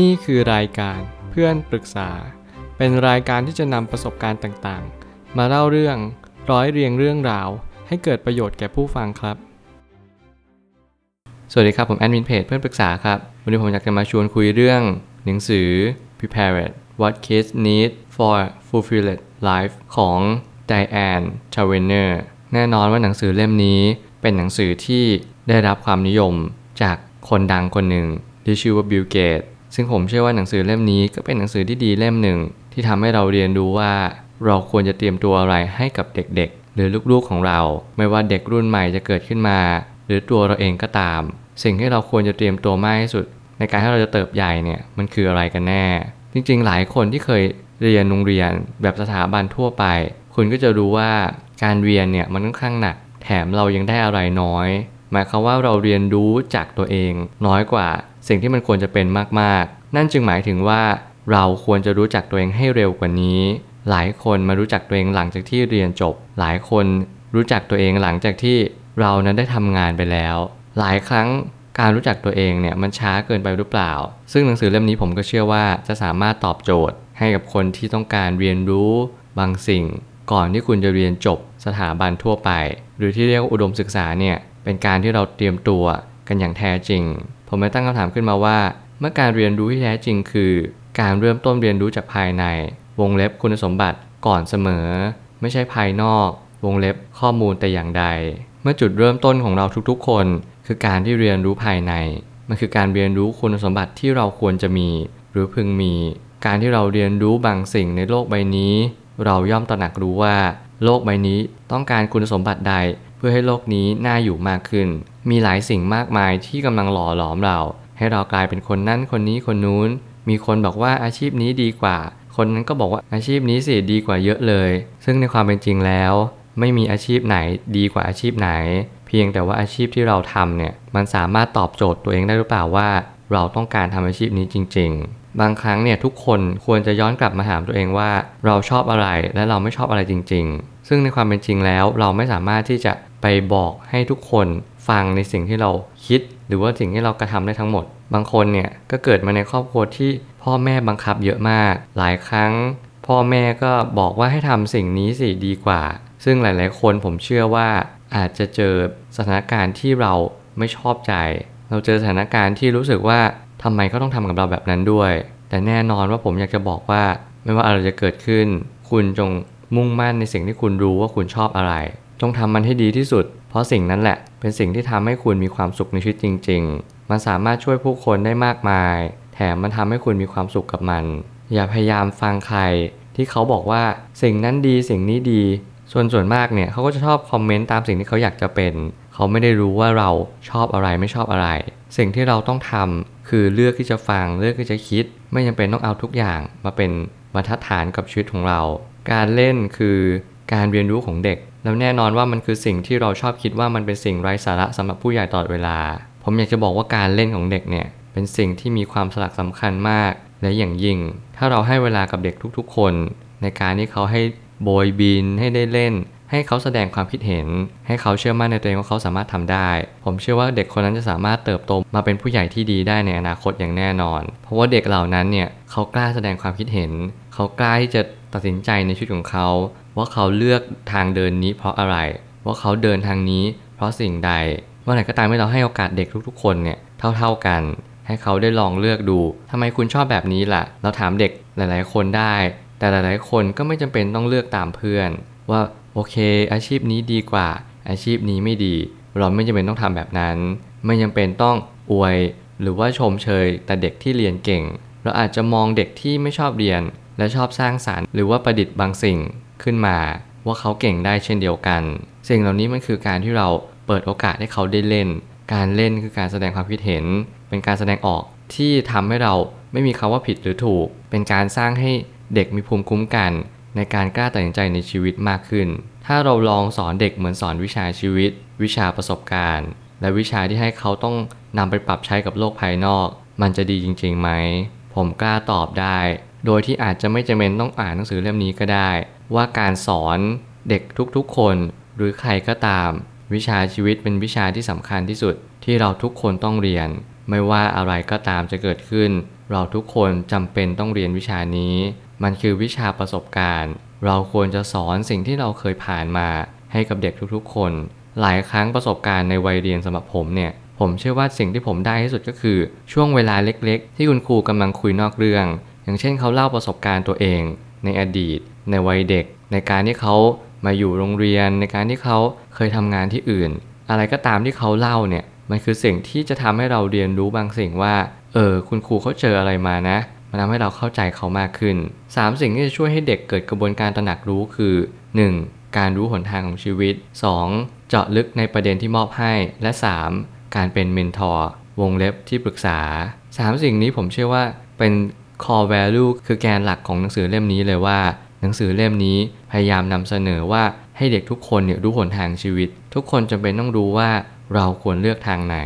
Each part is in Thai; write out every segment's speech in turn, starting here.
นี่คือรายการเพื่อนปรึกษา เป็นรายการที่จะนำประสบการณ์ต่างๆ มาเล่าเรื่องร้อยเรียงเรื่องราว ให้เกิดประโยชน์แก่ผู้ฟังครับ สวัสดีครับ ผมแอดมินเพจเพื่อนปรึกษาครับ วันนี้ผมอยากจะมาชวนคุยเรื่อง หนังสือ Prepare What Kids Need for Fulfilled Life ของ Diane c h a w e n e r แน่นอนว่าหนังสือเล่มนี้เป็นหนังสือที่ได้รับความนิยมจากคนดังคนหนึ่งที่ชื่อว่าบิลเกต ซึ่งผมเชื่อว่าหนังสือเล่มนี้ก็เป็นหนังสือที่ดีเล่มหนึ่ง ที่ทำให้เราเรียนรู้ว่าเราควรจะเตรียมตัวอะไรให้กับเด็กๆ หรือลูกๆของเรา ไม่ว่าเด็กรุ่นใหม่จะเกิดขึ้นมา หรือตัวเราเองก็ตาม สิ่งที่เราควรจะเตรียมตัวมากที่สุด ในการที่เราจะเติบใหญ่เนี่ยมันคืออะไรกันแน่ จริงๆ หลายคนที่เคยเรียนโรงเรียนแบบสถาบันทั่วไป คุณก็จะรู้ว่าการเรียนเนี่ยมันค่อนข้างหนัก แถมเรายังได้อะไรน้อย หมายความว่าเราเรียนรู้จากตัวเองน้อยกว่า สิ่งที่มันควรจะเป็นมากๆ นั่นจึงหมายถึงว่าเราควรจะรู้จักตัวเองให้เร็วกว่านี้ หลายคนมารู้จักตัวเองหลังจากที่เรียนจบ หลายคนรู้จักตัวเองหลังจากที่เรานั้นได้ทำงานไปแล้ว หลายครั้งการรู้จักตัวเองเนี่ยมันช้าเกินไปหรือเปล่า ซึ่งหนังสือเล่มนี้ผมก็เชื่อว่าจะสามารถตอบโจทย์ ให้กับคนที่ต้องการเรียนรู้บางสิ่ง ก่อนที่คุณจะเรียนจบสถาบันทั่วไป หรือที่เรียกว่าอุดมศึกษาเนี่ยเป็นการที่เราเตรียมตัว กันอย่างแท้จริง ผมเลยตั้งคำถามขึ้นมาว่า เมื่อการเรียนรู้ที่แท้จริงคือ การเริ่มต้นเรียนรู้จากภายใน วงเล็บคุณสมบัติก่อนเสมอ ไม่ใช่ภายนอก วงเล็บข้อมูลแต่อย่างใด เมื่อจุดเริ่มต้นของเราทุกๆ คน คือการที่เรียนรู้ภายใน มันคือการเรียนรู้คุณสมบัติที่เราควรจะมี หรือพึงมี การที่เราเรียนรู้บางสิ่งในโลกใบนี้ เราย่อมตระหนักรู้ว่า โลกใบนี้ต้องการคุณสมบัติใด พื่อให้โลกนี้น่าอยู่มากขึ้น มีหลายสิ่งมากมายที่กำลังหล่อหลอมเรา ให้เรากลายเป็นคนนั้นคนนี้คนนู้น มีคนบอกว่าอาชีพนี้ดีกว่า คนนั้นก็บอกว่าอาชีพนี้สิดีกว่าเยอะเลย ซึ่งในความเป็นจริงแล้ว ไม่มีอาชีพไหนดีกว่าอาชีพไหน เพียงแต่ว่าอาชีพที่เราทำเนี่ยมันสามารถตอบโจทย์ตัวเองได้หรือเปล่าว่า เราต้องการทำอาชีพนี้จริง ๆ บางครั้งเนี่ยทุกคนควรจะย้อนกลับมาถามตัวเองว่า เราชอบอะไรและเราไม่ชอบอะไรจริง ๆ ซึ่งในความเป็นจริงแล้วเราไม่สามารถที่จะไปบอกให้ทุกคนฟังในสิ่งที่เราคิด หรือว่าสิ่งที่เรากระทำได้ทั้งหมด บางคนเนี่ยก็เกิดมาในครอบครัวที่พ่อแม่บังคับเยอะมาก หลายครั้ง พ่อแม่ก็บอกว่าให้ทำสิ่งนี้สิดีกว่า ซึ่งหลาย ๆ คนผมเชื่อว่าอาจจะเจอสถานการณ์ที่เราไม่ชอบใจ เราเจอสถานการณ์ที่รู้สึกว่า ทำไมเขาต้องทำกับเราแบบนั้นด้วย แต่แน่นอนว่าผมอยากจะบอกว่า ไม่ว่าอะไรจะเกิดขึ้น คุณจงมุ่งมั่นในสิ่งที่คุณรู้ว่าคุณชอบอะไร จงทำมันให้ดีที่สุด เพราะสิ่งนั้นแหละ เป็นสิ่งที่ทำให้คุณมีความสุขในชีวิตจริง ๆ มันสามารถช่วยผู้คนได้มากมาย แถมมันทำให้คุณมีความสุขกับมัน อย่าพยายามฟังใคร ที่เขาบอกว่าสิ่งนั้นดีสิ่งนี้ดี ส่วนส่วนมากเนี่ยเขาก็จะชอบคอมเมนต์ตามสิ่งที่เขาอยากจะเป็น เขาไม่ได้รู้ว่าเราชอบอะไรไม่ชอบอะไร สิ่งที่เราต้องทำคือเลือกที่จะฟังเลือกที่จะคิด ไม่จำเป็นต้องเอาทุกอย่างมาเป็นบรรทัดฐานกับชีวิตของเรา การเล่นคือการเรียนรู้ของเด็ก แล้วแน่นอนว่ามันคือสิ่งที่เราชอบคิดว่ามันเป็นสิ่งไร้สาระสำหรับผู้ใหญ่ตลอดเวลา ผมอยากจะบอกว่าการเล่นของเด็กเนี่ยเป็นสิ่งที่มีความสลักสำคัญมาก และอย่างยิ่ง ถ้าเราให้เวลากับเด็กทุกๆ คน ในการที่เขาให้โบยบินให้ได้เล่น ให้เขาแสดงความคิดเห็น ให้เขาเชื่อมั่นในตัวเองว่าเขาสามารถทำได้ ผมเชื่อว่าเด็กคนนั้นจะสามารถเติบโตมาเป็นผู้ใหญ่ที่ดีได้ในอนาคตอย่างแน่นอน เพราะว่าเด็กเหล่านั้นเนี่ยเขากล้าแสดงความคิดเห็น เขากล้าที่จะตัดสินใจในชีวิตของเขา ว่าเขาเลือกทางเดินนี้เพราะอะไร ว่าเขาเดินทางนี้เพราะสิ่งใดเมื่อไหร่ก็ตามที่เราให้โอกาสเด็กทุกๆ คนเนี่ยเท่าๆกัน ให้เขาได้ลองเลือกดูทำไมคุณชอบแบบนี้ล่ะ เราถามเด็กหลายๆ คนได้ แต่หลายๆ คนก็ไม่จำเป็นต้องเลือกตามเพื่อน ว่า โอเค อาชีพนี้ดีกว่า อาชีพนี้ไม่ดี เราไม่จำเป็นต้องทำแบบนั้น ไม่จำเป็นต้องอวย หรือว่าชมเชย แต่เด็กที่เรียนเก่ง เราอาจจะมองเด็กที่ไม่ชอบเรียน และชอบสร้างสารรค์ หรือว่าประดิษฐ์บางสิ่งขึ้นมา ว่าเขาเก่งได้เช่นเดียวกัน สิ่งเหล่านี้มันคือการที่เราเปิดโอกาสให้เขาได้เล่น การเล่นคือการแสดงความคิดเห็น เป็นการแสดงออกที่ทำให้เราไม่มีคาว่าผิดหรือถูก เป็นการสร้างให้เด็กมีภูมิคุ้มกัน ในการกล้าตัดสินใจในชีวิตมากขึ้น ถ้าเราลองสอนเด็กเหมือนสอนวิชาชีวิต วิชาประสบการณ์ และวิชาที่ให้เขาต้องนำไปปรับใช้กับโลกภายนอก มันจะดีจริงๆไหม ผมกล้าตอบได้ โดยที่อาจจะไม่จำเป็นต้องอ่านหนังสือเล่มนี้ก็ได้ ว่าการสอนเด็กทุกๆ คน หรือใครก็ตาม วิชาชีวิตเป็นวิชาที่สำคัญที่สุดที่เราทุกคนต้องเรียนไไม่ว่าอะไรก็ตามจะเกิดขึ้น เราทุกคนจำเป็นต้องเรียนวิชานี้ มันคือวิชาประสบการณ์ เราควรจะสอนสิ่งที่เราเคยผ่านมาให้กับเด็กทุกๆ คน หลายครั้งประสบการณ์ในวัยเรียนสำหรับผมเนี่ยผมเชื่อว่าสิ่งที่ผมได้ที่สุดก็คือ ช่วงเวลาเล็กๆ ที่คุณครูกำลังคุยนอกเรื่อง อย่างเช่นเขาเล่าประสบการณ์ตัวเอง ในอดีต ในวัยเด็ก ในการที่เขามาอยู่โรงเรียน ในการที่เขาเคยทำงานที่อื่น อะไรก็ตามที่เขาเล่าเนี่ยมันคือสิ่งที่จะทำให้เราเรียนรู้บางสิ่งว่าเออคุณครูเขาเจออะไรมานะ มันทำให้เราเข้าใจเขามากขึ้น 3 สิ่งที่จะช่วยให้เด็กเกิดกระบวนการตระหนักรู้คือ 1. การรู้หนทางของชีวิต 2. เจาะลึกในประเด็นที่มอบให้ และ 3. การเป็น mentorวงเล็บที่ปรึกษา 3 สิ่งนี้ผมเชื่อว่าเป็น core value คือแกนหลักของหนังสือเล่มนี้เลยว่า หนังสือเล่มนี้พยายามนำเสนอว่าให้เด็กทุกคนเนี่ยรู้หนทางชีวิต ทุกคนจำเป็นต้องรู้ว่าเราควรเลือกทางไหน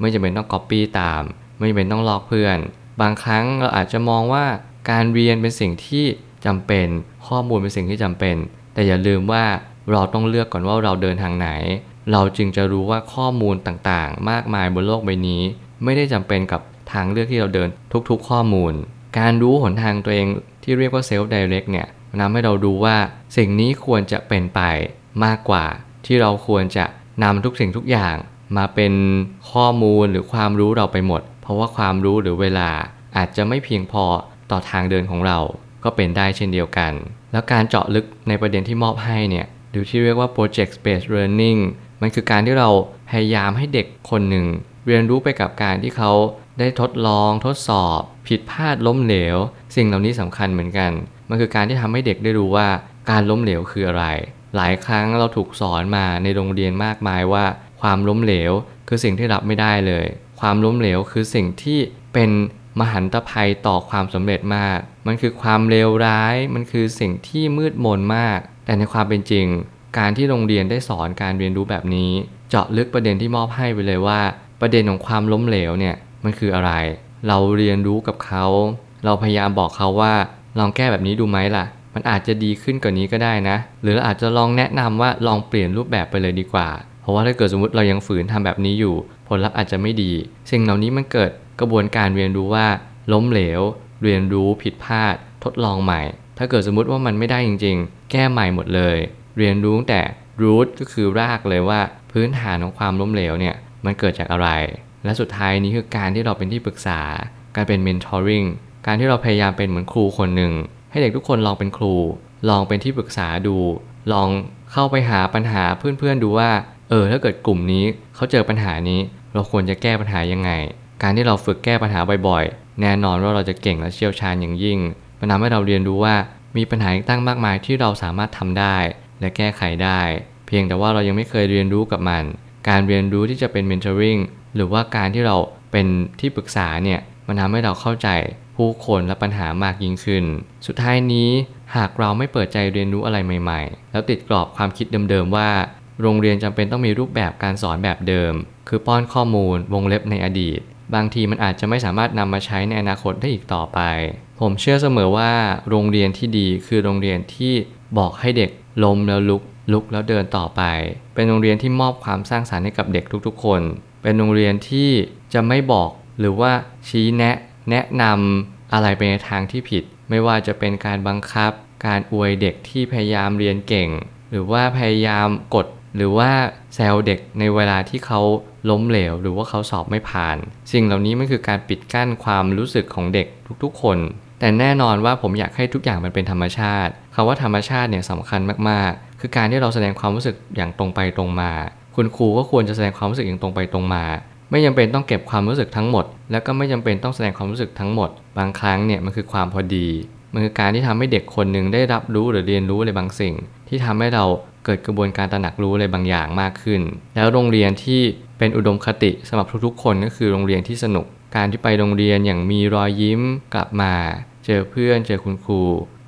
ไม่จำเป็นต้องก๊อปปี้ตาม ไม่จำเป็นต้องลอกเพื่อน บางครั้งเราอาจจะมองว่าการเรียนเป็นสิ่งที่จำเป็น ข้อมูลเป็นสิ่งที่จำเป็น แต่อย่าลืมว่าเราต้องเลือกก่อนว่าเราเดินทางไหน เราจึงจะรู้ว่าข้อมูลต่างๆ มากมายบนโลกใบนี้ ไม่ได้จำเป็นกับทางเลือกที่เราเดินทุกๆ ข้อมูล การรู้หนทางตัวเองที่เรียกว่าเซลฟ์ไดเรกเนี่ยนำให้เรารู้ว่าสิ่งนี้ควรจะเป็นไปมากกว่า ที่เราควรจะนำทุกสิ่งทุกอย่าง มาเป็นข้อมูลหรือความรู้เราไปหมด ราะว่าความรู้หรือเวลาอาจจะไม่เพียงพอต่อทางเดินของเรา ก็เป็นได้เช่นเดียวกัน แล้วการเจาะลึกในประเด็นที่มอบให้เนี่ยหรือที่เรียกว่า project based learning มันคือการที่เราพยายามให้เด็กคนหนึ่ง เรียนรู้ไปกับการที่เขาได้ทดลองทดสอบ ผิดพลาดล้มเหลว สิ่งเหล่านี้สำคัญเหมือนกัน มันคือการที่ทำให้เด็กได้รู้ว่าการล้มเหลวคืออะไร หลายครั้งเราถูกสอนมาในโรงเรียนมากมายว่า ความล้มเหลวคือสิ่งที่รับไม่ได้เลย ความล้มเหลวคือสิ่งที่เป็นมหันตภัยต่อความสำเร็จมาก มันคือความเลวร้าย มันคือสิ่งที่มืดมนมาก แต่ในความเป็นจริง การที่โรงเรียนได้สอนการเรียนรู้แบบนี้ เจาะลึกประเด็นที่มอบให้ไปเลยว่า ประเด็นของความล้มเหลวเนี่ยมันคืออะไร เราเรียนรู้กับเขา เราพยายามบอกเขาว่า ลองแก้แบบนี้ดูไหมล่ะ มันอาจจะดีขึ้นกว่านี้ก็ได้นะ หรืออาจจะลองแนะนำว่าลองเปลี่ยนรูปแบบไปเลยดีกว่า เพราะว่าถ้าเกิดสมมติเรายังฝืนทำแบบนี้อยู่ ผลลัพธ์อาจจะไม่ดี สิ่งเหล่านี้มันเกิดกระบวนการเรียนรู้ว่า ล้มเหลว เรียนรู้ผิดพลาด ทดลองใหม่ ถ้าเกิดสมมุติว่ามันไม่ได้จริง ๆ แก้ใหม่หมดเลย เรียนรู้แต่ root ก็คือรากเลยว่าพื้นฐานของความล้มเหลวเนี่ยมันเกิดจากอะไร และสุดท้ายนี้คือการที่เราเป็นที่ปรึกษา การเป็น mentoring การที่เราพยายามเป็นเหมือนครูคนหนึ่ง ให้เด็กทุกคนลองเป็นครู ลองเป็นที่ปรึกษาดู ลองเข้าไปหาปัญหาเพื่อนๆดูว่า เออถ้าเกิดกลุ่มนี้เขาเจอปัญหานี้ เราควรจะแก้ปัญหายังไง การที่เราฝึกแก้ปัญหาบ่อยๆ แน่นอนว่าเราจะเก่งและเชี่ยวชาญอย่างยิ่ง มันทำให้เราเรียนรู้ว่ามีปัญหาตั้งมากมายที่เราสามารถทำได้ และแก้ไขได้ เพียงแต่ว่าเรายังไม่เคยเรียนรู้กับมัน การเรียนรู้ที่จะเป็น mentoring หรือว่าการที่เราเป็นที่ปรึกษาเนี่ยมันทำให้เราเข้าใจผู้คนและปัญหามากยิ่งขึ้น สุดท้ายนี้หากเราไม่เปิดใจเรียนรู้อะไรใหม่ ๆ แล้วติดกรอบความคิดเดิมๆว่า โรงเรียนจำเป็นต้องมีรูปแบบการสอนแบบเดิม คือป้อนข้อมูลวงเล็บในอดีต บางทีมันอาจจะไม่สามารถนำมาใช้ในอนาคตได้อีกต่อไป ผมเชื่อเสมอว่าโรงเรียนที่ดีคือโรงเรียนที่บอกให้เด็กล้มแล้วลุก ลุกแล้วเดินต่อไป เป็นโรงเรียนที่มอบความสร้างสารรค์ให้กับเด็กทุกๆ คน เป็นโรงเรียนที่จะไม่บอกหรือว่าชี้แนะ แนะนำอะไรไปในทางที่ผิด ไม่ว่าจะเป็นการบังคับ การอวยเด็กที่พยายามเรียนเก่ง หรือว่าพยายามกด หรือว่าแซวเด็กในเวลาที่เขาล้มเหลว หรือว่าเขาสอบไม่ผ่าน สิ่งเหล่านี้มันคือการปิดกั้นความรู้สึกของเด็กทุกๆ คน แต่แน่นอนว่าผมอยากให้ทุกอย่างมันเป็นธรรมชาติคำว่าธรรมชาติเนี่ยสำคัญมากๆ คือการที่เราแสดงความรู้สึกอย่างตรงไปตรงมา คุณครูก็ควรจะแสดงความรู้สึกอย่างตรงไปตรงมา ไม่จำเป็นต้องเก็บความรู้สึกทั้งหมด แล้วก็ไม่จำเป็นต้องแสดงความรู้สึกทั้งหมด บางครั้งเนี่ยมันคือความพอดีมันคือการที่ทำให้เด็กคนหนึ่งได้รับรู้หรือเรียนรู้อะไรบางสิ่ง ที่ทำให้เรา เกิดกระบวนการตระหนักรู้อะไรบางอย่างมากขึ้น แล้วโรงเรียนที่เป็นอุดมคติสำหรับทุกๆ คนก็คือโรงเรียนที่สนุก การที่ไปโรงเรียนอย่างมีรอยยิ้มกลับมา เจอเพื่อนเจอคุณครู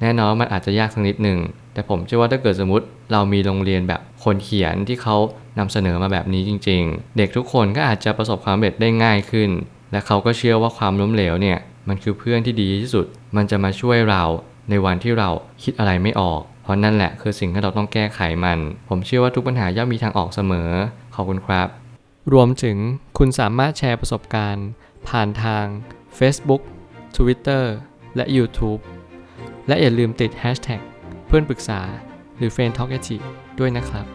แน่นอนมันอาจจะยากสักนิดหนึ่งแต่ผมเชื่อว่าถ้าเกิดสมมติเรามีโรงเรียนแบบคนเขียนที่เขานำเสนอมาแบบนี้จริง ๆ เด็กทุกคนก็อาจจะประสบความสำเร็จได้ง่ายขึ้น และเขาก็เชื่อว่าความล้มเหลวเนี่ยมันคือเพื่อนที่ดีที่สุด มันจะมาช่วยเราในวันที่เราคิดอะไรไม่ออก เพราะนั่นแหละคือสิ่งที่เราต้องแก้ไขมัน ผมเชื่อว่าทุกปัญหาย่อมมีทางออกเสมอ ขอบคุณครับ รวมถึงคุณสามารถแชร์ประสบการณ์ ผ่านทาง Facebook Twitter และ YouTube และอย่าลืมติด Hashtag เพื่อนปรึกษาหรือ f r ร e n d t a l k a ด้วยนะครับ